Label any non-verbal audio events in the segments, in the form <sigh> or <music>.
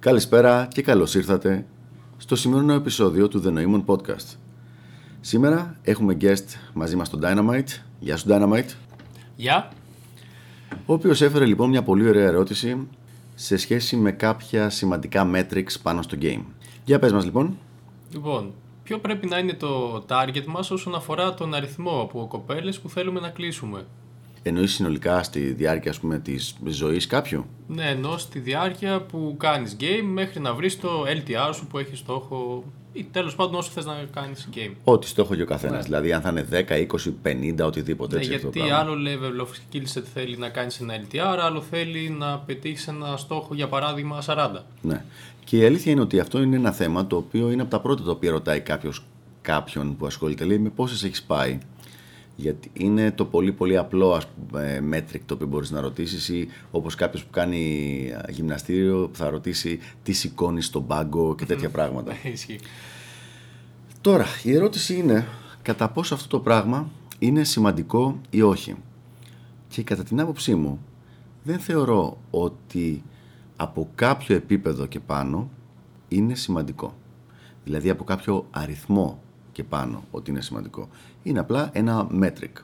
Καλησπέρα και καλώς ήρθατε στο σημερινό επεισόδιο του The Noemon Podcast. Σήμερα έχουμε guest μαζί μας τον Dynamite. Γεια σου Dynamite. Γεια. Ο οποίος έφερε λοιπόν μια πολύ ωραία ερώτηση σε σχέση με κάποια σημαντικά metrics πάνω στο game. Για πες μας λοιπόν. Λοιπόν, ποιο πρέπει να είναι το target μας όσον αφορά τον αριθμό από κοπέλες που θέλουμε να κλείσουμε; Εννοείς συνολικά στη διάρκεια ας πούμε, της ζωής κάποιου; Ναι, ενώ στη διάρκεια που κάνεις game μέχρι να βρεις το LTR σου που έχει στόχο ή τέλος πάντων όσο θες να κάνεις game. Ό,τι στόχο έχει ο καθένας. Δηλαδή, αν θα είναι 10, 20, 50, οτιδήποτε. Ναι, έτσι, αυτό το γιατί πράγμα. άλλο level of skill set θέλει να κάνεις ένα LTR, άλλο θέλει να πετύχεις ένα στόχο για παράδειγμα 40. Ναι. Και η αλήθεια είναι ότι αυτό είναι ένα θέμα το οποίο είναι από τα πρώτα τα οποία ρωτάει κάποιος, κάποιον που ασχολείται. Λέει με πόσες έχεις πάει; Γιατί είναι το πολύ πολύ απλό ας πούμε, metric το οποίο μπορείς να ρωτήσεις ή όπως κάποιος που κάνει α, γυμναστήριο που θα ρωτήσει τι σηκώνεις στον πάγκο και τέτοια πράγματα. <laughs> Ισχύει. Τώρα, η ερώτηση είναι κατά πόσο αυτό το πράγμα είναι σημαντικό ή όχι. Και κατά την άποψή μου, δεν θεωρώ ότι από κάποιο επίπεδο και πάνω είναι σημαντικό. Δηλαδή από κάποιο αριθμό και πάνω ότι είναι σημαντικό. Είναι απλά ένα metric.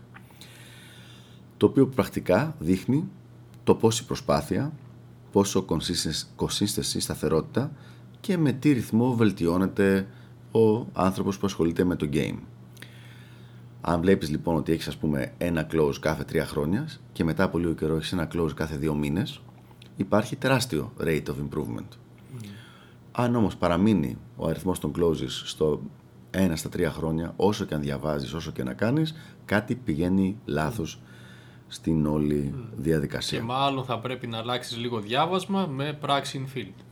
Το οποίο πρακτικά δείχνει το πόση προσπάθεια, πόσο consistency, consistency σταθερότητα και με τι ρυθμό βελτιώνεται ο άνθρωπος που ασχολείται με το game. Αν βλέπεις λοιπόν ότι έχεις ας πούμε ένα close κάθε τρία χρόνια και μετά από λίγο καιρό έχεις ένα close κάθε δύο μήνες, υπάρχει τεράστιο rate of improvement. Αν όμως παραμείνει ο αριθμός των closes στο ένα στα τρία χρόνια, όσο και αν διαβάζεις, όσο και να κάνεις, κάτι πηγαίνει λάθος στην όλη διαδικασία. Και μάλλον θα πρέπει να αλλάξεις λίγο διάβασμα με πράξη infield.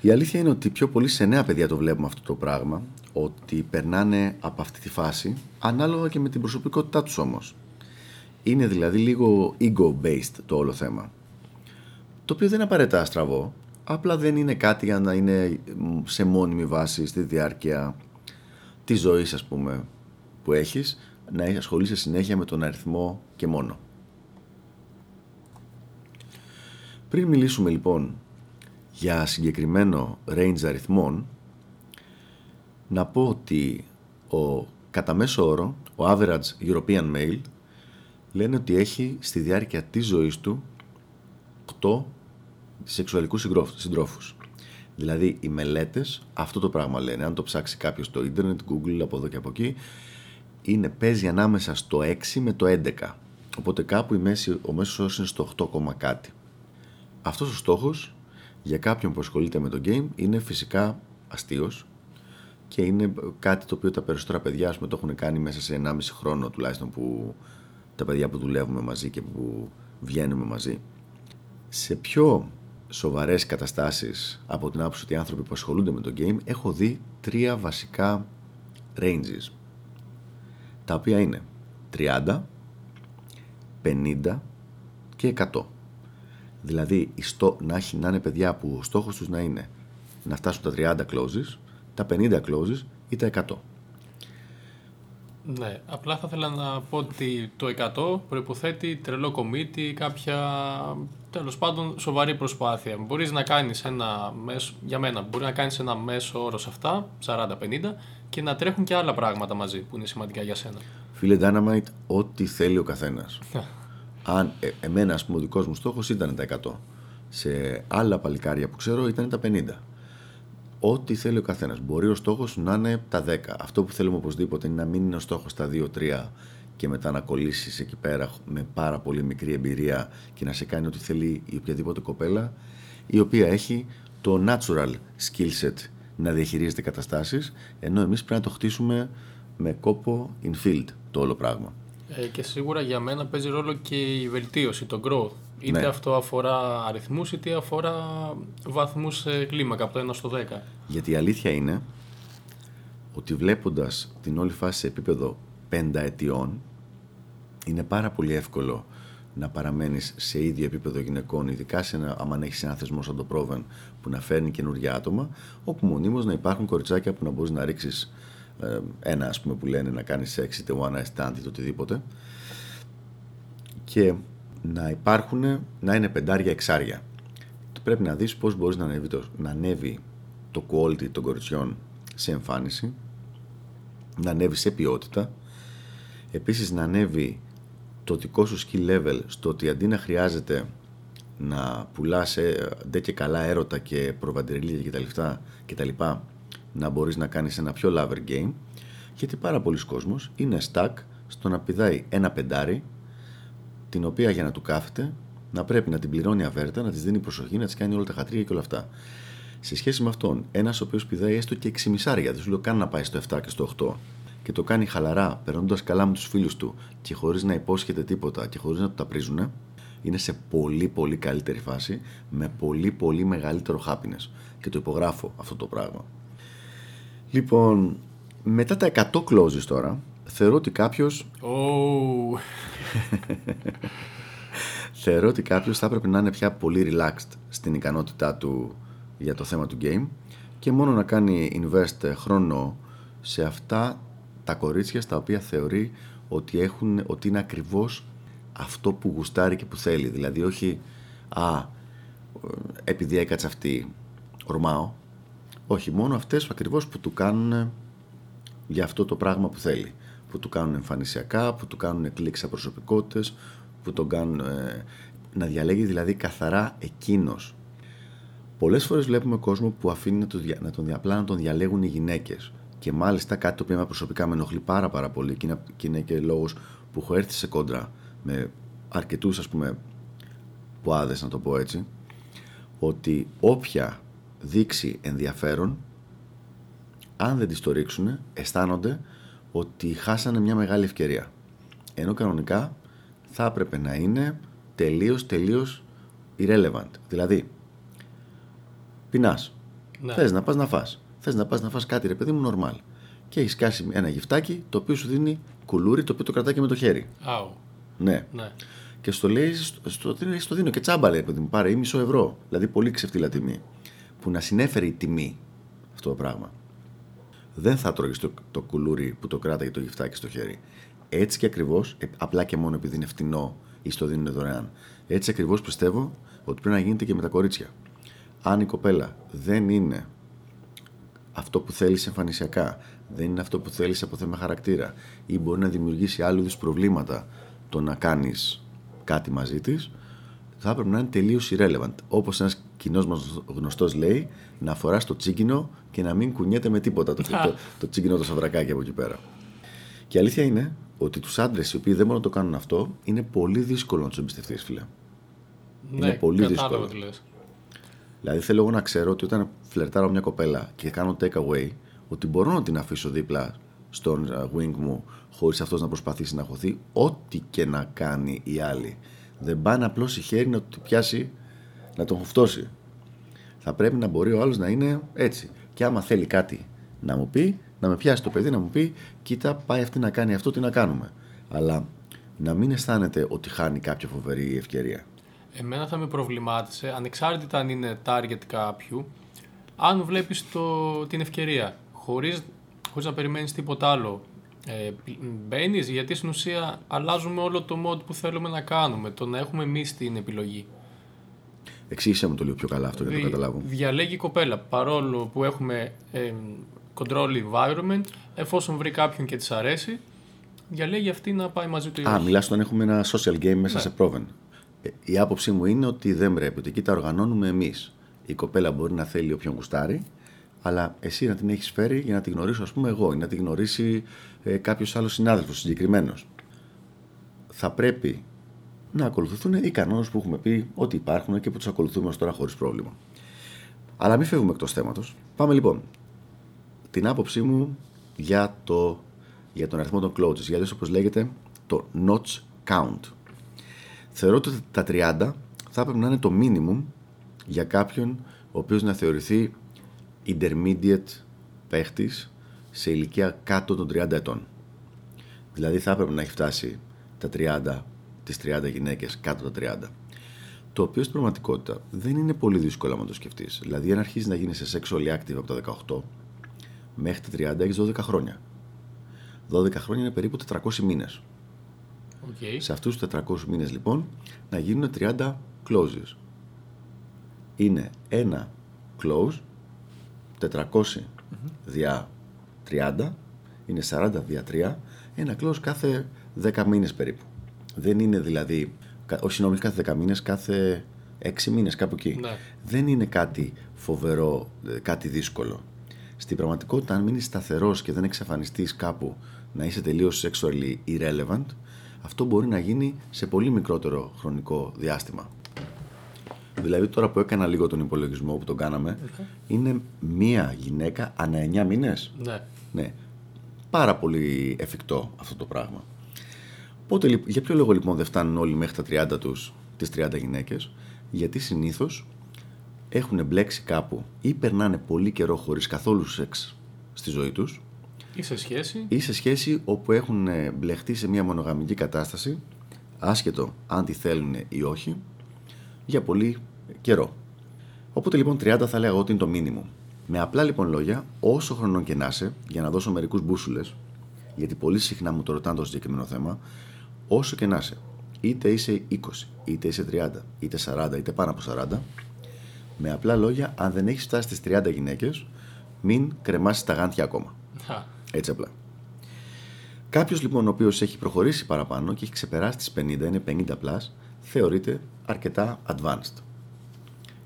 Η αλήθεια είναι ότι πιο πολύ σε νέα παιδιά το βλέπουμε αυτό το πράγμα, ότι περνάνε από αυτή τη φάση, ανάλογα και με την προσωπικότητά τους όμως. Είναι δηλαδή λίγο ego-based το όλο θέμα. Το οποίο δεν είναι απαραίτητα στραβό, απλά δεν είναι κάτι για να είναι μ, σε μόνιμη βάση στη διάρκεια της ζωής ας πούμε που έχεις, να ασχολείσαι συνέχεια με τον αριθμό και μόνο. Πριν μιλήσουμε λοιπόν για συγκεκριμένο range αριθμών, να πω ότι ο κατά μέσο όρο, ο average European male, λένε ότι έχει στη διάρκεια της ζωής του 8 σεξουαλικούς συγκρόφ- συντρόφους. Δηλαδή οι μελέτες αυτό το πράγμα λένε. Αν το ψάξει κάποιος στο ίντερνετ, google από εδώ και από εκεί, είναι, παίζει ανάμεσα στο 6 με το 11. Οπότε κάπου η μέση, ο μέσος όρος είναι στο 8, κόμμα κάτι. Αυτός ο στόχος για κάποιον που ασχολείται με το game είναι φυσικά αστείος και είναι κάτι το οποίο τα περισσότερα παιδιά ας πούμε, το έχουν κάνει μέσα σε 1,5 χρόνο τουλάχιστον που τα παιδιά που δουλεύουμε μαζί και που βγαίνουμε μαζί. Σε πιο σοβαρές καταστάσεις από την άποψη ότι οι άνθρωποι που ασχολούνται με το game έχω δει τρία βασικά ranges τα οποία είναι 30, 50 και 100. Δηλαδή η στό, να, έχει, να είναι παιδιά που ο στόχος τους να είναι να φτάσουν τα 30 closes, τα 50 closes ή τα 100. Ναι, απλά θα ήθελα να πω ότι το 100 προϋποθέτει τρελό commit, κάποια τέλος πάντων σοβαρή προσπάθεια. Μπορείς να κάνεις ένα μέσο, για μένα, μπορεί να κάνεις ένα μέσο όρος σε αυτά, 40-50, και να τρέχουν και άλλα πράγματα μαζί που είναι σημαντικά για σένα. Φίλε Dynamite, ό,τι θέλει ο καθένας. Αν ε, εμένα, ας πούμε, ο δικός μου στόχος ήταν τα 100. Σε άλλα παλικάρια που ξέρω ήταν τα 50. Ό,τι θέλει ο καθένας. Μπορεί ο στόχος σου να είναι τα 10. Αυτό που θέλουμε οπωσδήποτε είναι να μην είναι ο στόχος τα 2-3 και μετά να κολλήσεις εκεί πέρα με πάρα πολύ μικρή εμπειρία και να σε κάνει ό,τι θέλει η οποιαδήποτε κοπέλα η οποία έχει το natural skill set να διαχειρίζεται καταστάσεις ενώ εμείς πρέπει να το χτίσουμε με κόπο infield το όλο πράγμα. Ε, και σίγουρα για μένα παίζει ρόλο και η βελτίωση, το growth. Είτε Ναι. αυτό αφορά αριθμούς, είτε αφορά βαθμούς σε κλίμακα από το 1 στο 10. Γιατί η αλήθεια είναι ότι βλέποντας την όλη φάση σε επίπεδο πενταετιών είναι πάρα πολύ εύκολο να παραμένεις σε ίδιο επίπεδο γυναικών, ειδικά σε ένα, άμα έχεις ένα θεσμό σαν το Proven που να φέρνει καινούργια άτομα, όπου μονίμως να υπάρχουν κοριτσάκια που να μπορείς να ρίξεις ε, ένα ας πούμε που λένε να κάνεις σεξ είτε one night stand είτε οτιδήποτε και να υπάρχουν, να είναι πεντάρια εξάρια. πρέπει να δεις πώς μπορείς να ανέβει το, να ανέβει το quality των κοριτσιών σε εμφάνιση, να ανέβει σε ποιότητα, επίσης να ανέβει το δικό σου skill level στο ότι αντί να χρειάζεται να πουλάς ε, ντε και καλά έρωτα και προβαντεριλία και τα, λεφτά και τα λοιπά να μπορείς να κάνεις ένα πιο lover game γιατί πάρα πολλοί κόσμος είναι stuck στο να πηδάει ένα πεντάρι την οποία για να του κάθεται να πρέπει να την πληρώνει αβέρτα, να της δίνει προσοχή, να της κάνει όλα τα χατρία και όλα αυτά. Σε σχέση με αυτόν, ένας ο οποίος πηδάει έστω και 6 μισάρια, δεν σου λέω καν να πάει στο 7 και στο 8 και το κάνει χαλαρά, περνώντας καλά με τους φίλους του και χωρίς να υπόσχεται τίποτα και χωρίς να του τα πρίζουν, είναι σε πολύ πολύ καλύτερη φάση με πολύ πολύ μεγαλύτερο happiness. Και το υπογράφω αυτό το πράγμα. Λοιπόν, μετά τα 100 closes τώρα, θεωρώ ότι κάποιο. Oh. <laughs> θεωρώ ότι κάποιος θα έπρεπε να είναι πια πολύ relaxed στην ικανότητά του για το θέμα του game και μόνο να κάνει invest χρόνο σε αυτά τα κορίτσια στα οποία θεωρεί ότι, έχουν, ότι είναι ακριβώς αυτό που γουστάρει και που θέλει. Δηλαδή όχι «Α, επειδή έκατσε αυτή, ορμάω». Όχι, μόνο αυτές ακριβώς που του κάνουν για αυτό το πράγμα που θέλει. Που του κάνουν εμφανισιακά, που του κάνουν κλικ προσωπικότητες, που τον κάνουν ε, να διαλέγει δηλαδή καθαρά εκείνος. Πολλές φορές βλέπουμε κόσμο που αφήνει να, τον, να τον, απλά να τον διαλέγουν οι γυναίκες. Και μάλιστα κάτι το οποίο προσωπικά με ενοχλεί πάρα, πάρα πολύ και είναι, και είναι και λόγος που έχω έρθει σε κόντρα με αρκετούς ας πούμε πουάδες να το πω έτσι ότι όποια δείξει ενδιαφέρον αν δεν τη το ρίξουν αισθάνονται ότι χάσανε μια μεγάλη ευκαιρία ενώ κανονικά θα έπρεπε να είναι τελείως τελείως irrelevant δηλαδή πεινάς ναι. θες να πας να φας θες να πας να φας κάτι ρε παιδί μου normal και έχεις κάσει ένα γυφτάκι το οποίο σου δίνει κουλούρι το οποίο το κρατάει και με το χέρι. Ναι. ναι. Και στο λέει, στο, στο, στο δίνω και τσάμπα λέει, παιδί μου, πάρε ή μισό ευρώ. Δηλαδή πολύ ξεφτύλα τιμή. Που να συνέφερε η τιμή αυτό το πράγμα. Δεν θα τρώγεις το, το κουλούρι που το κράταγε το γυφτάκι στο χέρι. Έτσι και ακριβώς, ε, απλά και μόνο επειδή είναι φτηνό ή στο δίνουν δωρεάν. Έτσι ακριβώς πιστεύω ότι πρέπει να γίνεται και με τα κορίτσια. Αν η κοπέλα δεν είναι αυτό που θέλεις εμφανισιακά, δεν είναι αυτό που θέλεις από θέμα χαρακτήρα ή μπορεί να δημιουργήσει άλλου είδους προβλήματα το να κάνεις κάτι μαζί της, θα έπρεπε να είναι τελείως irrelevant. Όπως ένας κοινός μας γνωστός λέει, να φοράς το τσίγκινο και να μην κουνιέται με τίποτα το, το, <laughs> το τσίγκινο το σαβρακάκι από εκεί πέρα. Και η αλήθεια είναι ότι τους άντρες οι οποίοι δεν μπορούν να το κάνουν αυτό, είναι πολύ δύσκολο να τους εμπιστευτείς, φίλε. Ναι, είναι πολύ δύσκολο. Δηλαδή θέλω εγώ να ξέρω ότι όταν φλερτάρω μια κοπέλα και κάνω take away, ότι μπορώ να την αφήσω δίπλα στον uh, wing μου χωρίς αυτός να προσπαθήσει να χωθεί ό,τι και να κάνει η άλλη. Δεν πάει να απλώσει χέρι να του πιάσει, να τον χουφτώσει. Θα πρέπει να μπορεί ο άλλος να είναι έτσι. Και άμα θέλει κάτι να μου πει, να με πιάσει το παιδί να μου πει κοίτα πάει αυτή να κάνει αυτό, τι να κάνουμε. Αλλά να μην αισθάνεται ότι χάνει κάποια φοβερή ευκαιρία. Εμένα θα με προβλημάτισε, ανεξάρτητα αν είναι target κάποιου, αν βλέπεις το, την ευκαιρία χωρίς, χωρίς να περιμένεις τίποτα άλλο. Ε, Μπαίνεις γιατί στην ουσία αλλάζουμε όλο το mod που θέλουμε να κάνουμε, το να έχουμε εμείς την επιλογή. Εξήγησε μου το λίγο πιο καλά αυτό για να το καταλάβω. Διαλέγει η κοπέλα παρόλο που έχουμε ε, control environment, εφόσον βρει κάποιον και της αρέσει, διαλέγει αυτή να πάει μαζί του. Α, μιλάς όταν έχουμε ένα social game μέσα ναι. σε proven. Ε, η άποψή μου είναι ότι δεν πρέπει, ότι εκεί τα οργανώνουμε εμείς. Η κοπέλα μπορεί να θέλει όποιον γουστάρει, αλλά εσύ να την έχεις φέρει για να την γνωρίσω, ας πούμε, εγώ ή να την γνωρίσει ε, κάποιος άλλος συνάδελφος συγκεκριμένος. Θα πρέπει να ακολουθούν οι κανόνες που έχουμε πει ότι υπάρχουν και που τους ακολουθούμε ως τώρα χωρίς πρόβλημα. Αλλά μην φεύγουμε εκτός θέματος. Πάμε λοιπόν. Την άποψή μου για, το, για τον αριθμό των closes, γιατί όπως λέγεται το notch count. Θεωρώ ότι τα 30 θα έπρεπε να είναι το minimum για κάποιον ο οποίος να θεωρηθεί intermediate παίχτης σε ηλικία κάτω των 30 ετών. Δηλαδή θα έπρεπε να έχει φτάσει τα 30, τις 30 γυναίκες κάτω τα 30. Το οποίο στην πραγματικότητα δεν είναι πολύ δύσκολο να το σκεφτείς. Δηλαδή, αν αρχίζει να γίνει σε sexually active από τα 18 μέχρι τα 30, έχεις 12 χρόνια. 12 χρόνια είναι περίπου 400 μήνες. Okay. Σε αυτούς τους 400 μήνες, λοιπόν, να γίνουν 30 closes. είναι ένα close 400 δια 30 είναι 40 δια 3 ένα close κάθε 10 μήνες περίπου. Δεν είναι δηλαδή όχι συγγνώμη κάθε 10 μήνες κάθε 6 μήνες κάπου εκεί. Ναι. δεν είναι κάτι φοβερό ε, κάτι δύσκολο. Στην πραγματικότητα αν μείνεις σταθερός και δεν εξαφανιστείς κάπου να είσαι τελείως sexually irrelevant αυτό μπορεί να γίνει σε πολύ μικρότερο χρονικό διάστημα Δηλαδή τώρα που έκανα λίγο τον υπολογισμό που τον κάναμε, είναι μία γυναίκα ανά 9 μήνες. Ναι. Ναι. Πάρα πολύ εφικτό αυτό το πράγμα. Πότε, λι- για ποιο λόγο λοιπόν δεν φτάνουν όλοι μέχρι τα 30 τους, τις 30 γυναίκες, γιατί συνήθως έχουν μπλέξει κάπου ή περνάνε πολύ καιρό χωρίς καθόλου σεξ στη ζωή τους Ή σε σχέση. ή σε σχέση όπου έχουν ε, μπλεχτεί σε μια μονογαμική κατάσταση, άσχετο αν τη θέλουν ή όχι, για πολύ καιρό. Οπότε λοιπόν 30 θα λέγα ότι είναι το μήνυμο. Με απλά λοιπόν λόγια, όσο χρονών και να είσαι, για να δώσω μερικούς μπούσουλες, γιατί πολύ συχνά μου το ρωτάνε το συγκεκριμένο θέμα, όσο και να είσαι, είτε είσαι 20, είτε είσαι 30, είτε 40, είτε πάνω από 40, με απλά λόγια, αν δεν έχεις φτάσει στις 30 γυναίκες, μην κρεμάσεις τα γάντια ακόμα. Α, Έτσι απλά. Κάποιος λοιπόν ο οποίος έχει προχωρήσει παραπάνω και έχει ξεπεράσει τις 50, είναι 50 plus, θεωρείται αρκετά advanced.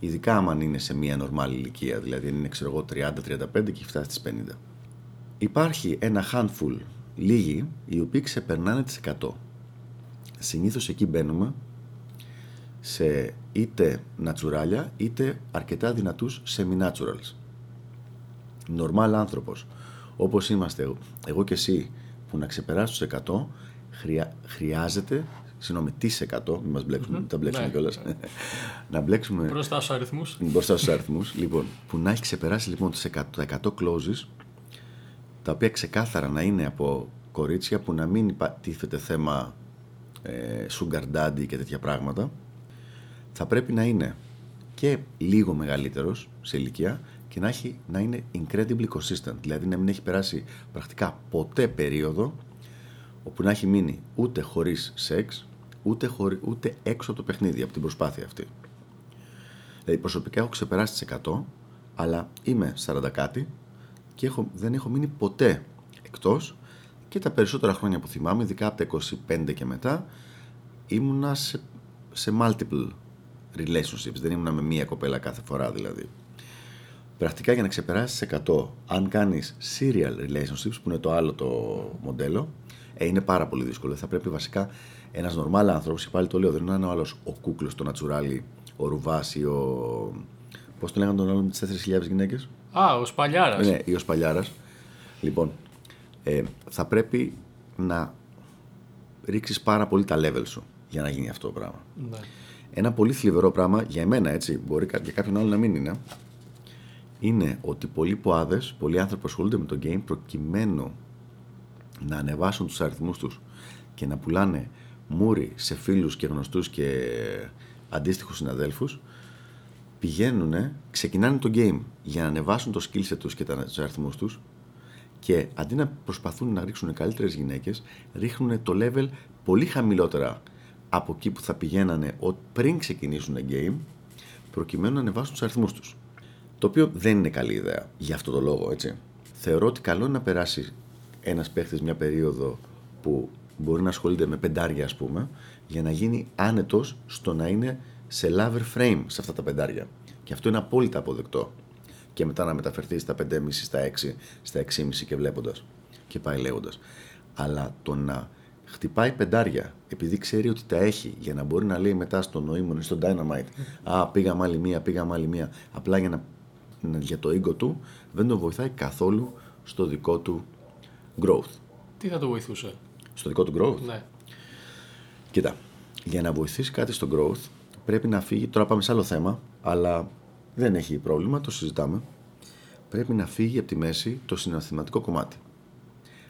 Ειδικά άμα είναι σε μια normal ηλικία, δηλαδή αν είναι ξέρω εγώ 30-35 και έχει φτάσει στις 50. Υπάρχει ένα handful λίγοι οι οποίοι ξεπερνάνε τις 100. Συνήθως εκεί μπαίνουμε σε είτε νατσουράλια είτε αρκετά δυνατούς semi-naturals normal άνθρωπος όπως είμαστε εγώ και εσύ που να ξεπεράσει τους 100 χρειά, χρειάζεται συγγνώμη τις 100 μην μας μπλέξουμε, μην τα μπλέξουμε Ναι. κιόλας <laughs> να μπλέξουμε μπροστά στους αριθμούς. μπροστά στους αριθμούς λοιπόν, που να έχει ξεπεράσει λοιπόν τις 100, τα 100 closes τα οποία ξεκάθαρα να είναι από κορίτσια που να μην υπά- τίθεται θέμα ε, sugar daddy και τέτοια πράγματα θα πρέπει να είναι και λίγο μεγαλύτερος σε ηλικία και να, έχει, να είναι incredibly consistent δηλαδή να μην έχει περάσει πρακτικά ποτέ περίοδο όπου να έχει μείνει ούτε χωρίς σεξ ούτε, χωρί, ούτε έξω από το παιχνίδι από την προσπάθεια αυτή Δηλαδή προσωπικά έχω ξεπεράσει τις 100, αλλά είμαι 40 κάτι και έχω, δεν έχω μείνει ποτέ εκτός και τα περισσότερα χρόνια που θυμάμαι, ειδικά από τα 25 και μετά, ήμουνα σε, σε multiple relationships. Δεν ήμουνα με μία κοπέλα κάθε φορά δηλαδή. Πρακτικά για να ξεπεράσεις 100, αν κάνεις serial relationships, που είναι το άλλο το μοντέλο, ε, είναι πάρα πολύ δύσκολο. Θα πρέπει βασικά ένας normal άνθρωπος, και πάλι το λέω, δεν είναι ο άλλος ο κούκλος, το νατσουράλι, ο ρουβάς ή ο... Πώς το λέγανε τον άλλο με τις 4.000 γυναίκες; Α, ο Σπαλιάρας. Ναι, ή ο Σπαλιάρας. Λοιπόν, ε, θα πρέπει να ρίξεις πάρα πολύ τα level σου για να γίνει αυτό το πράγμα. Ναι. Ένα πολύ θλιβερό πράγμα για εμένα, έτσι, μπορεί κα- για κάποιον άλλο να μην είναι, είναι ότι πολλοί ποάδες, πολλοί άνθρωποι που ασχολούνται με το game προκειμένου να ανεβάσουν τους αριθμούς τους και να πουλάνε μούρι σε φίλους και γνωστούς και αντίστοιχους συναδέλφους πηγαίνουν, ξεκινάνε το game για να ανεβάσουν το skill set τους και τα- τους αριθμούς τους και αντί να προσπαθούν να ρίξουν καλύτερες γυναίκες ρίχνουν το level πολύ χαμηλότερα από εκεί που θα πηγαίνανε ο- πριν ξεκινήσουν game προκειμένου να ανεβάσουν τους αριθμούς τους. Το οποίο δεν είναι καλή ιδέα για αυτό το λόγο, έτσι. Θεωρώ ότι καλό είναι να περάσει ένας παίχτης μια περίοδο που μπορεί να ασχολείται με πεντάρια, ας πούμε, για να γίνει άνετος στο να είναι σε lover frame σε αυτά τα πεντάρια. Και αυτό είναι απόλυτα αποδεκτό. Και μετά να μεταφερθεί στα 5,5, στα 6, στα 6,5 και βλέποντας και πάει λέγοντας. Αλλά το να χτυπάει πεντάρια επειδή ξέρει ότι τα έχει για να μπορεί να λέει μετά στον νοήμον ή στον Dynamite Α, πήγαμε άλλη μία, πήγαμε άλλη μία. Απλά για, να, να- για το ego του δεν τον βοηθάει καθόλου στο δικό του growth. Τι θα το βοηθούσε; Στο δικό του growth. Ναι. Κοίτα, για να βοηθήσει κάτι στο growth πρέπει να φύγει. Τώρα πάμε σε άλλο θέμα, αλλά δεν έχει πρόβλημα, το συζητάμε. Πρέπει να φύγει από τη μέση το συναισθηματικό κομμάτι.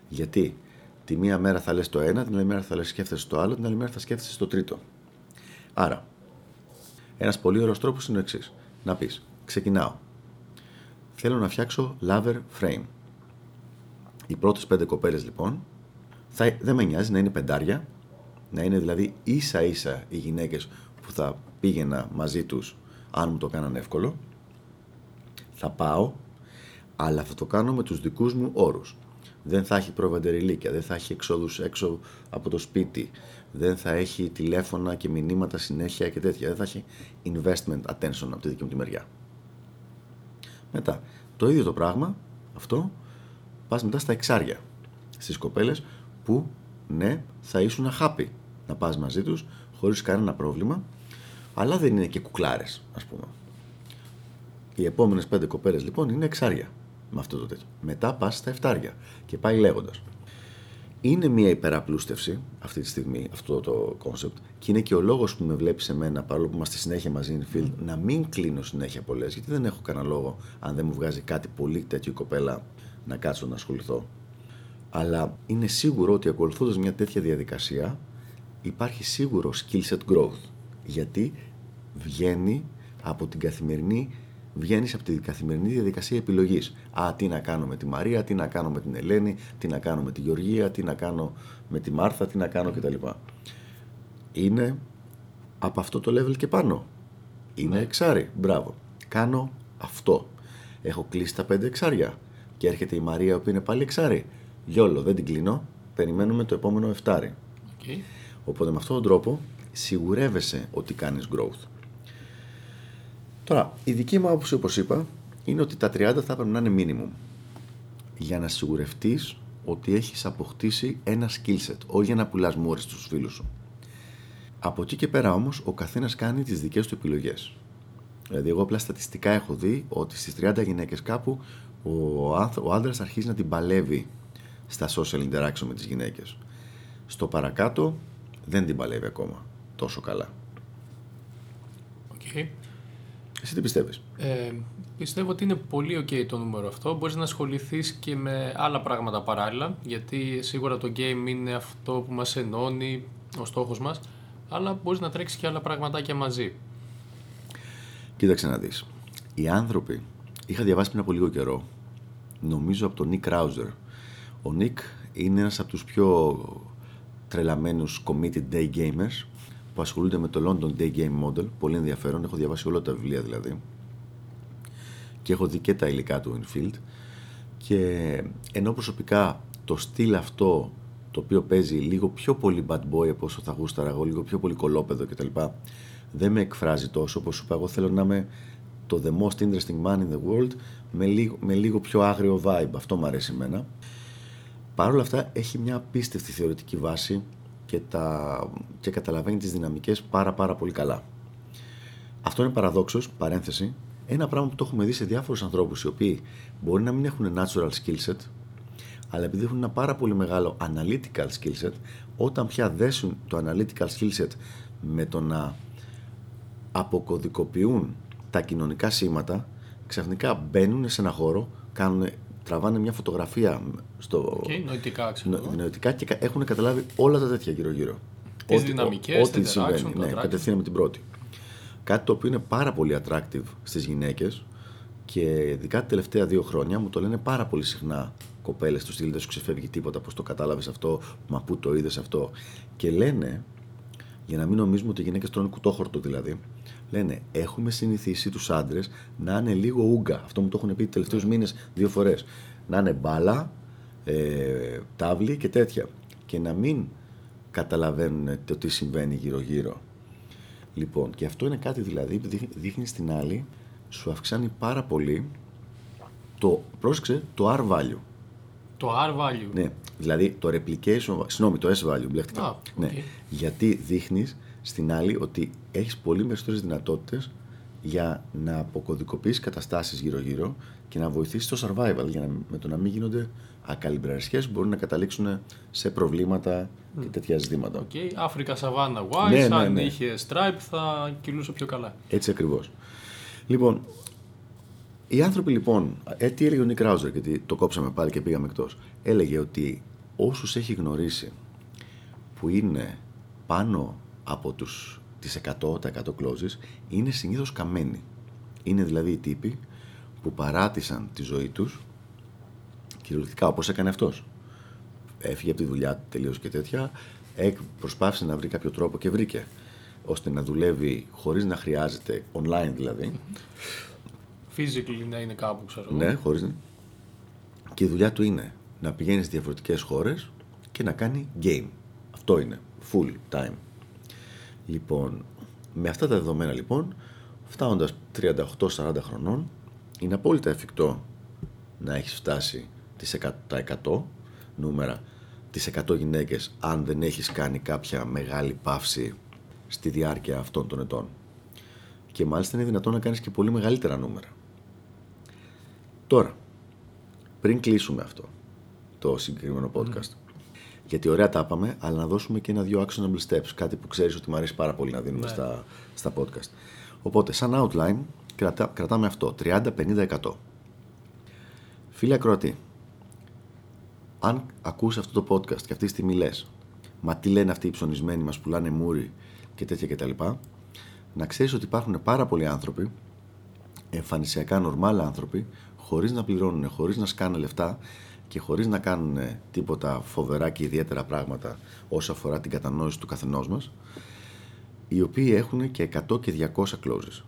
Γιατί τη μία μέρα θα λες το ένα, την άλλη μέρα θα λες σκέφτεσαι το άλλο, την άλλη μέρα θα σκέφτεσαι το τρίτο. Άρα, ένας πολύ ωραίος τρόπος είναι ο εξής. Να πεις, ξεκινάω. Θέλω να φτιάξω lover frame. Οι πρώτες πέντε κοπέλες λοιπόν, θα, δεν με νοιάζει να είναι πεντάρια, να είναι δηλαδή ίσα ίσα οι γυναίκες που θα πήγαινα μαζί τους αν μου το κάνανε εύκολο. Θα πάω, αλλά θα το κάνω με τους δικούς μου όρους. Δεν θα έχει προβαντεριλίκια, δεν θα έχει εξόδους έξω από το σπίτι, δεν θα έχει τηλέφωνα και μηνύματα συνέχεια και τέτοια. Δεν θα έχει investment attention από τη δική μου τη μεριά. Μετά, το ίδιο το πράγμα, αυτό, πας μετά στα εξάρια. Στις κοπέλες που, ναι, θα ήσουν happy να πας μαζί τους, χωρίς κανένα πρόβλημα, αλλά δεν είναι και κουκλάρες, ας πούμε. Οι επόμενες πέντε κοπέλες λοιπόν είναι εξάρια με αυτό το τέτοιο. Μετά πας στα εφτάρια και πάει λέγοντας είναι μια υπεραπλούστευση αυτή τη στιγμή αυτό το concept και είναι και ο λόγος που με βλέπεις εμένα παρόλο που είμαστε συνέχεια μαζί in field να μην κλείνω συνέχεια πολλές γιατί δεν έχω κανένα λόγο αν δεν μου βγάζει κάτι πολύ τέτοιο η κοπέλα να κάτσω να ασχοληθώ αλλά είναι σίγουρο ότι ακολουθώντας μια τέτοια διαδικασία υπάρχει σίγουρο skill set growth γιατί βγαίνει από την καθημερινή βγαίνεις από την καθημερινή διαδικασία επιλογής. Α, τι να κάνω με τη Μαρία, τι να κάνω με την Ελένη, τι να κάνω με τη Γεωργία, τι να κάνω με τη Μάρθα, τι να κάνω κτλ. Είναι από αυτό το level και πάνω. Είναι ναι. εξάρι. Μπράβο. Κάνω αυτό. Έχω κλείσει τα πέντε εξάρια. Και έρχεται η Μαρία που είναι πάλι εξάρι. Γιόλο, δεν την κλείνω. Περιμένουμε το επόμενο εφτάρι. Okay. Οπότε με αυτόν τον τρόπο σιγουρεύεσαι ότι κάνεις growth. Τώρα, η δική μου άποψη, όπως είπα, είναι ότι τα 30 θα έπρεπε να είναι minimum. Για να σιγουρευτείς ότι έχεις αποκτήσει ένα skill set, όχι για να πουλάς μόρι στους φίλους σου. Από εκεί και πέρα όμως, ο καθένας κάνει τις δικές του επιλογές. Δηλαδή, εγώ απλά στατιστικά έχω δει ότι στις 30 γυναίκες κάπου ο, ο άντρας αρχίζει να την παλεύει στα social interaction με τις γυναίκες. Στο παρακάτω δεν την παλεύει ακόμα τόσο καλά. Okay. Εσύ τι πιστεύεις; Ε, πιστεύω ότι είναι πολύ ok το νούμερο αυτό. Μπορείς να ασχοληθείς και με άλλα πράγματα παράλληλα, γιατί σίγουρα το game είναι αυτό που μας ενώνει, ο στόχος μας, αλλά μπορείς να τρέξεις και άλλα πραγματάκια μαζί. Κοίταξε να δεις. Οι άνθρωποι, είχα διαβάσει πριν από λίγο καιρό, νομίζω από τον Nick Krauser. Ο Nick είναι ένας από τους πιο τρελαμένους committed day gamers που ασχολούνται με το London Day Game Model. Πολύ ενδιαφέρον. Έχω διαβάσει όλα τα βιβλία δηλαδή. Και έχω δει και τα υλικά του Infield. Και ενώ προσωπικά το στυλ αυτό το οποίο παίζει λίγο πιο πολύ bad boy από όσο θα γούσταρα εγώ, λίγο πιο πολύ κολόπεδο κτλ. Δεν με εκφράζει τόσο όπως σου είπα. Εγώ θέλω να είμαι το the most interesting man in the world με λίγο, με λίγο πιο άγριο vibe. Αυτό μου αρέσει εμένα. Παρ' όλα αυτά έχει μια απίστευτη θεωρητική βάση και, τα, και καταλαβαίνει τις δυναμικές πάρα πάρα πολύ καλά. Αυτό είναι παραδόξως, παρένθεση, ένα πράγμα που το έχουμε δει σε διάφορους ανθρώπους οι οποίοι μπορεί να μην έχουν natural skill set, αλλά επειδή έχουν ένα πάρα πολύ μεγάλο analytical skill set, όταν πια δέσουν το analytical skill set με το να αποκωδικοποιούν τα κοινωνικά σήματα, ξαφνικά μπαίνουν σε ένα χώρο, κάνουν τραβάνε μια φωτογραφία στο. Okay, νοητικά, ξέρω. νοητικά και έχουν καταλάβει όλα τα τέτοια γύρω-γύρω. Τις δυναμικές, ό,τι συμβαίνει. Ναι, κατευθείαν με την πρώτη. Κάτι το οποίο είναι πάρα πολύ attractive στις γυναίκες και ειδικά τα τελευταία δύο χρόνια μου το λένε πάρα πολύ συχνά κοπέλες του στυλ δεν σου ξεφεύγει τίποτα, πώς το κατάλαβες αυτό, μα πού το είδες αυτό. Και λένε, για να μην νομίζουμε ότι οι γυναίκες τρώνε κουτόχορτο δηλαδή, λένε έχουμε συνηθίσει τους άντρες να είναι λίγο ούγκα. Αυτό μου το έχουν πει τους τελευταίους ναι. μήνες δύο φορές. Να είναι μπάλα, ε, τάβλη και τέτοια. Και να μην καταλαβαίνουν το τι συμβαίνει γύρω-γύρω. Λοιπόν, και αυτό είναι κάτι δηλαδή που δείχνεις στην άλλη, σου αυξάνει πάρα πολύ το, πρόσεξε, το R value. Το R value. Ναι, δηλαδή το replication, συγγνώμη, το S value, μπλέχτηκα. okay. ναι, γιατί δείχνεις στην άλλη ότι έχεις πολύ περισσότερες δυνατότητες για να αποκωδικοποιείς καταστάσεις γύρω-γύρω και να βοηθήσεις το survival για να, με το να μην γίνονται ακαλιμπραρισιές που μπορούν να καταλήξουν σε προβλήματα και τέτοια ζητήματα. OK, okay. Αφρική Σαβάνα wise, ναι, ναι, αν ναι. είχε Stripe θα κυλούσε πιο καλά. Έτσι ακριβώς. Λοιπόν, οι άνθρωποι λοιπόν, ε, τι έλεγε ο Νικ Κράουζερ, γιατί το κόψαμε πάλι και πήγαμε εκτός, έλεγε ότι όσους έχει γνωρίσει που είναι πάνω από τους, τις 100, τα 100 closes είναι συνήθως καμένοι. Είναι δηλαδή οι τύποι που παράτησαν τη ζωή τους κυριολεκτικά όπως έκανε αυτός. Έφυγε από τη δουλειά του τελείως και τέτοια, προσπάθησε να βρει κάποιο τρόπο και βρήκε. ώστε να δουλεύει χωρίς να χρειάζεται online δηλαδή. Physically να είναι κάπου, ξέρω. εγώ. Ναι, χωρίς να... Και η δουλειά του είναι να πηγαίνει σε διαφορετικές χώρες και να κάνει game. Αυτό είναι. Full time. Λοιπόν, με αυτά τα δεδομένα λοιπόν, φτάνοντας 38-40 χρονών, είναι απόλυτα εφικτό να έχεις φτάσει τις 100, τα 100 νούμερα, τις 100 γυναίκες, αν δεν έχεις κάνει κάποια μεγάλη παύση στη διάρκεια αυτών των ετών. Και μάλιστα είναι δυνατόν να κάνεις και πολύ μεγαλύτερα νούμερα. Τώρα, πριν κλείσουμε αυτό το συγκεκριμένο podcast, γιατί ωραία τα είπαμε, αλλά να δώσουμε και ένα-δυο actionable steps, κάτι που ξέρεις ότι μου αρέσει πάρα πολύ να δίνουμε Ναι. στα, στα podcast. Οπότε, σαν outline, κρατά, κρατάμε αυτό, 30-50%. Φίλε ακροατή, αν ακούσει αυτό το podcast και αυτή τη στιγμή λες, μα τι λένε αυτοί οι ψωνισμένοι, μας πουλάνε μούρι και τέτοια κτλ. Να ξέρεις ότι υπάρχουν πάρα πολλοί άνθρωποι, εμφανισιακά νορμάλ άνθρωποι, χωρίς να πληρώνουν, χωρίς να σκάνε λεφτά και χωρίς να κάνουν τίποτα φοβερά και ιδιαίτερα πράγματα όσο αφορά την κατανόηση του καθενός μας, οι οποίοι έχουν και 100 και 200 closes.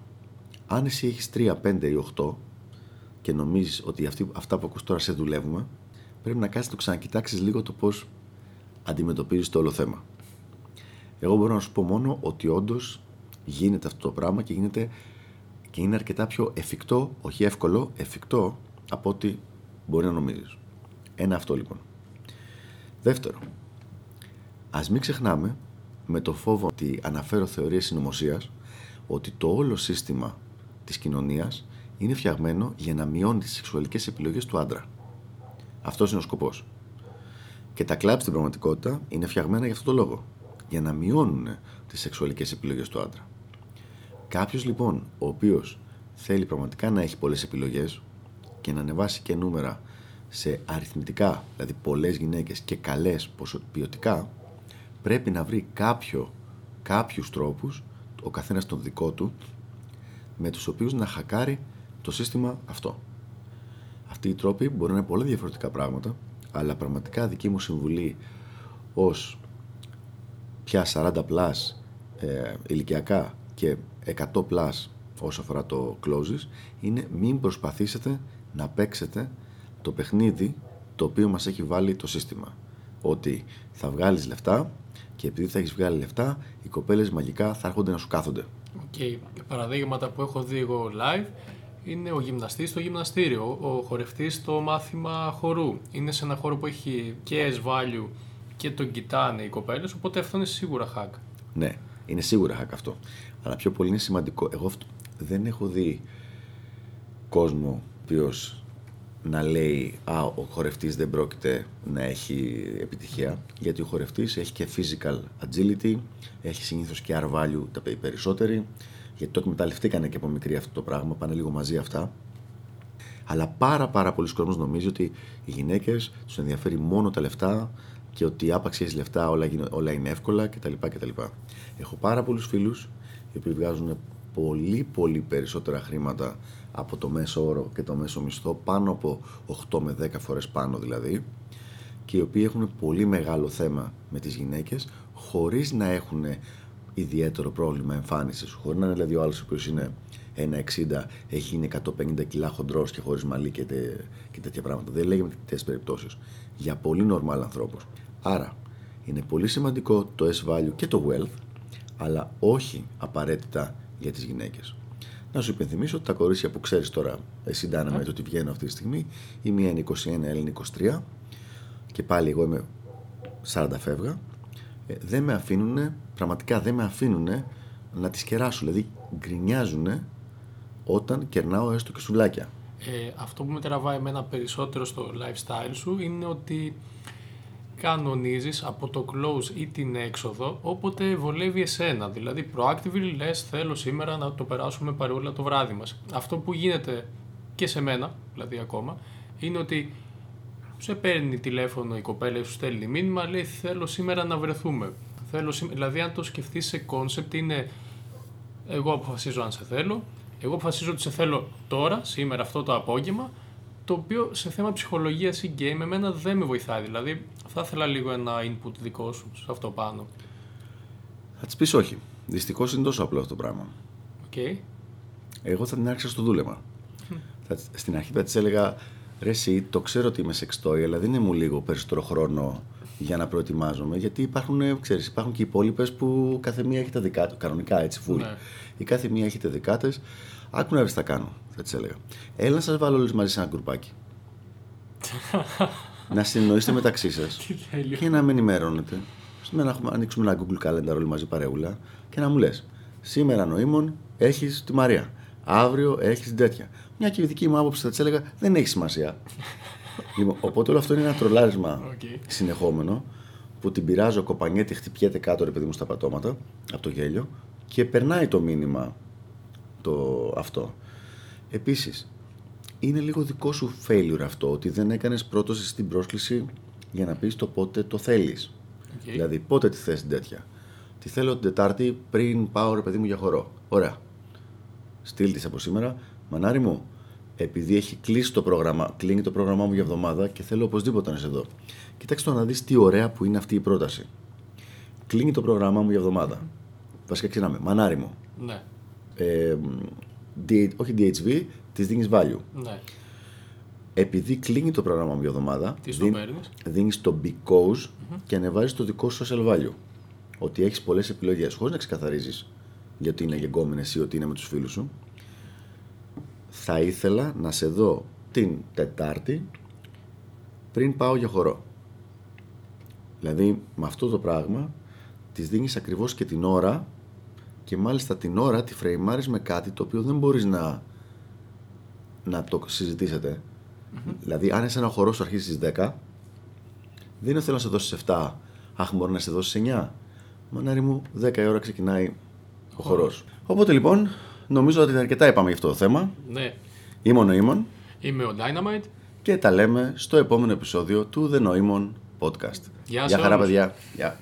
Αν εσύ έχεις 3, 5 ή 8 και νομίζεις ότι αυτοί, αυτά που ακούς τώρα σε δουλεύουμε, πρέπει να κάτσεις να το ξανακοιτάξεις λίγο το πώς αντιμετωπίζεις το όλο θέμα. Εγώ μπορώ να σου πω μόνο ότι όντως γίνεται αυτό το πράγμα και γίνεται και είναι αρκετά πιο εφικτό, όχι εύκολο, εφικτό από ό,τι μπορεί να νομίζεις. Ένα αυτό λοιπόν. Δεύτερο, ας μην ξεχνάμε με το φόβο ότι αναφέρω θεωρίες συνωμοσίας ότι το όλο σύστημα της κοινωνίας είναι φτιαγμένο για να μειώνει τις σεξουαλικές επιλογές του άντρα. Αυτός είναι ο σκοπός. Και τα κλαμπ στην πραγματικότητα είναι φτιαγμένα για αυτό το λόγο. Για να μειώνουν τις σεξουαλικές επιλογές του άντρα. Κάποιος λοιπόν, ο οποίος θέλει πραγματικά να έχει πολλές επιλογές και να ανεβάσει και νούμερα σε αριθμητικά, δηλαδή πολλές γυναίκες και καλές ποσο- ποιοτικά, πρέπει να βρει κάποιο, κάποιους τρόπους, ο καθένας τον δικό του, με τους οποίους να χακάρει το σύστημα αυτό. Αυτοί οι τρόποι μπορεί να είναι πολλά διαφορετικά πράγματα, αλλά πραγματικά δική μου συμβουλή ως πια 40 plus ε, ηλικιακά και 100 plus όσο αφορά το closes είναι μην προσπαθήσετε να παίξετε το παιχνίδι το οποίο μας έχει βάλει το σύστημα. Ότι θα βγάλεις λεφτά και επειδή θα έχεις βγάλει λεφτά οι κοπέλες μαγικά θα έρχονται να σου κάθονται. Και παραδείγματα που έχω δει εγώ live είναι ο γυμναστής στο γυμναστήριο, ο χορευτής στο μάθημα χορού. Είναι σε ένα χώρο που έχει και S-value και τον κοιτάνε οι κοπέλες, οπότε αυτό είναι σίγουρα hack. Ναι, είναι σίγουρα hack αυτό. Αλλά πιο πολύ είναι σημαντικό. Εγώ αυτό- δεν έχω δει κόσμο ο οποίος να λέει «Α, ο χορευτής δεν πρόκειται να έχει επιτυχία» γιατί ο χορευτής έχει και physical agility, έχει συνήθως και R value τα πε- περισσότεροι γιατί το εκμεταλλευτήκανε και από μικρή αυτό το πράγμα, πάνε λίγο μαζί αυτά αλλά πάρα πάρα πολλοί κόσμος νομίζει ότι οι γυναίκες τους ενδιαφέρει μόνο τα λεφτά και ότι άπαξ έχεις λεφτά όλα, γίνο- όλα είναι εύκολα κτλ. κτλ. Έχω πάρα πολλούς φίλους οι οποίοι βγάζουν πολύ πολύ περισσότερα χρήματα από το μέσο όρο και το μέσο μισθό, πάνω από 8 με 10 φορές πάνω δηλαδή και οι οποίοι έχουν πολύ μεγάλο θέμα με τις γυναίκες χωρίς να έχουν ιδιαίτερο πρόβλημα εμφάνισης. Χωρίς να είναι δηλαδή ο άλλος ο οποίος είναι 1,60, έχει είναι 150 κιλά χοντρός και χωρίς μαλλί και, τε- και τέτοια πράγματα. Δεν λέγεται τέτοιες περιπτώσεις. Για πολύ normal ανθρώπους. Άρα, είναι πολύ σημαντικό το S-value και το wealth, αλλά όχι απαραίτητα για τις γυναίκες. Να σου υπενθυμίσω ότι τα κορίτσια που ξέρεις τώρα, εσύ Ντάνα, με το ότι βγαίνω αυτή τη στιγμή, η μία είναι 21, η άλλη είναι 23 και πάλι εγώ είμαι 40 φεύγα, ε, δεν με αφήνουν, πραγματικά δεν με αφήνουν να τις κεράσω. Δηλαδή γκρινιάζουν όταν κερνάω έστω και σουβλάκια. Ε, αυτό που με τραβάει εμένα περισσότερο στο lifestyle σου είναι ότι κανονίζεις από το close ή την έξοδο όποτε βολεύει εσένα. Δηλαδή proactively λες θέλω σήμερα να το περάσουμε παρεούλα το βράδυ μας. Αυτό που γίνεται και σε μένα, δηλαδή ακόμα, είναι ότι σε παίρνει τηλέφωνο η κοπέλα ή σου στέλνει μήνυμα, λέει θέλω σήμερα να βρεθούμε. Θέλω σήμε- Δηλαδή αν το σκεφτείς σε concept είναι εγώ αποφασίζω αν σε θέλω, εγώ αποφασίζω ότι σε θέλω τώρα, σήμερα, αυτό το απόγευμα, το οποίο σε θέμα ψυχολογίας ή game εμένα δεν με βοηθάει. Δηλαδή, θα ήθελα λίγο ένα input δικό σου σε αυτό πάνω. Θα της πεις όχι. Δυστυχώς είναι τόσο απλό αυτό το πράγμα. Οκ. Εγώ θα την άρχιζα στο δούλεμα. Θα, στην αρχή θα της έλεγα Ρε, εσύ, το ξέρω ότι είμαι sex toy, αλλά δίνε μου λίγο περισσότερο χρόνο για να προετοιμάζομαι. Γιατί υπάρχουν, ε, ξέρεις, υπάρχουν και οι υπόλοιπες που κάθε μία έχει τα δικά του. Κανονικά έτσι, φουλ. Ναι. Η κάθε μία έχει τα δικά της. Άκου να δεις τι κάνω, θα τη έλεγα. Έλα να σας βάλω όλους μαζί σε ένα γκρουπάκι. <laughs> να συνεννοείστε μεταξύ σας Τι τέλειο. και να με ενημερώνετε. Να έχουμε- ανοίξουμε ένα Google Calendar όλοι μαζί παρεούλα και να μου λες: Σήμερα νοήμων έχεις τη Μαρία. Αύριο έχεις την τέτοια. Μια και η δική μου άποψη θα της έλεγα: Δεν έχει σημασία. <laughs> λοιπόν, οπότε όλο αυτό είναι ένα τρολάρισμα Οκ. συνεχόμενο που την πειράζω, κοπανιέται, χτυπιέται κάτω ρε παιδί μου στα πατώματα από το γέλιο και περνάει το μήνυμα το αυτό. Επίσης, είναι λίγο δικό σου failure αυτό ότι δεν έκανες πρόταση στην πρόσκληση για να πεις το πότε το θέλεις. Οκ. Δηλαδή, πότε τη θες την τέτοια. Τη θέλω την Τετάρτη πριν πάω ρε παιδί μου για χορό. Ωραία. Στείλ της από σήμερα. Μανάρι μου, επειδή έχει κλείσει το πρόγραμμα, κλείνει το πρόγραμμά μου για εβδομάδα και θέλω οπωσδήποτε να είσαι εδώ. Κοίταξε το να δεις τι ωραία που είναι αυτή η πρόταση. Κλείνει το πρόγραμμά μου για εβδομάδα. Βασικά ξεκινάμε. Μανάρι μου. Ναι. Ε, D- όχι DHV, της δίνει value. Ναι. Επειδή κλείνει το πρόγραμμα μου για εβδομάδα, Τι στο παίρνεις; δίνεις το because και ανεβάζεις το δικό σου social value. Ότι έχεις πολλές επιλογές, χωρίς να ξεκαθαρίζεις γιατί είναι γεγκόμενες ή ότι είναι με τους φίλους σου. Θα ήθελα να σε δω την Τετάρτη πριν πάω για χορό. Δηλαδή, με αυτό το πράγμα της δίνεις ακριβώς και την ώρα και μάλιστα την ώρα τη φρεϊμάρεις με κάτι το οποίο δεν μπορείς να, να το συζητησετε Δηλαδή, αν είσαι ένα χορός σου αρχίσει στις 10, δεν είναι θέλω να σε δώσει 7. Αχ, μπορεί να σε δώσει 9. Μανάρι μου, 10 η ώρα ξεκινάει ο χορός. Οπότε λοιπόν, νομίζω ότι αρκετά είπαμε για αυτό το θέμα. Ναι. Ήμουν ο Ήμων Είμαι ο Dynamite. και τα λέμε στο επόμενο επεισόδιο του The Noimon Podcast. Γεια σε χαρά, όλους. παιδιά. Γεια.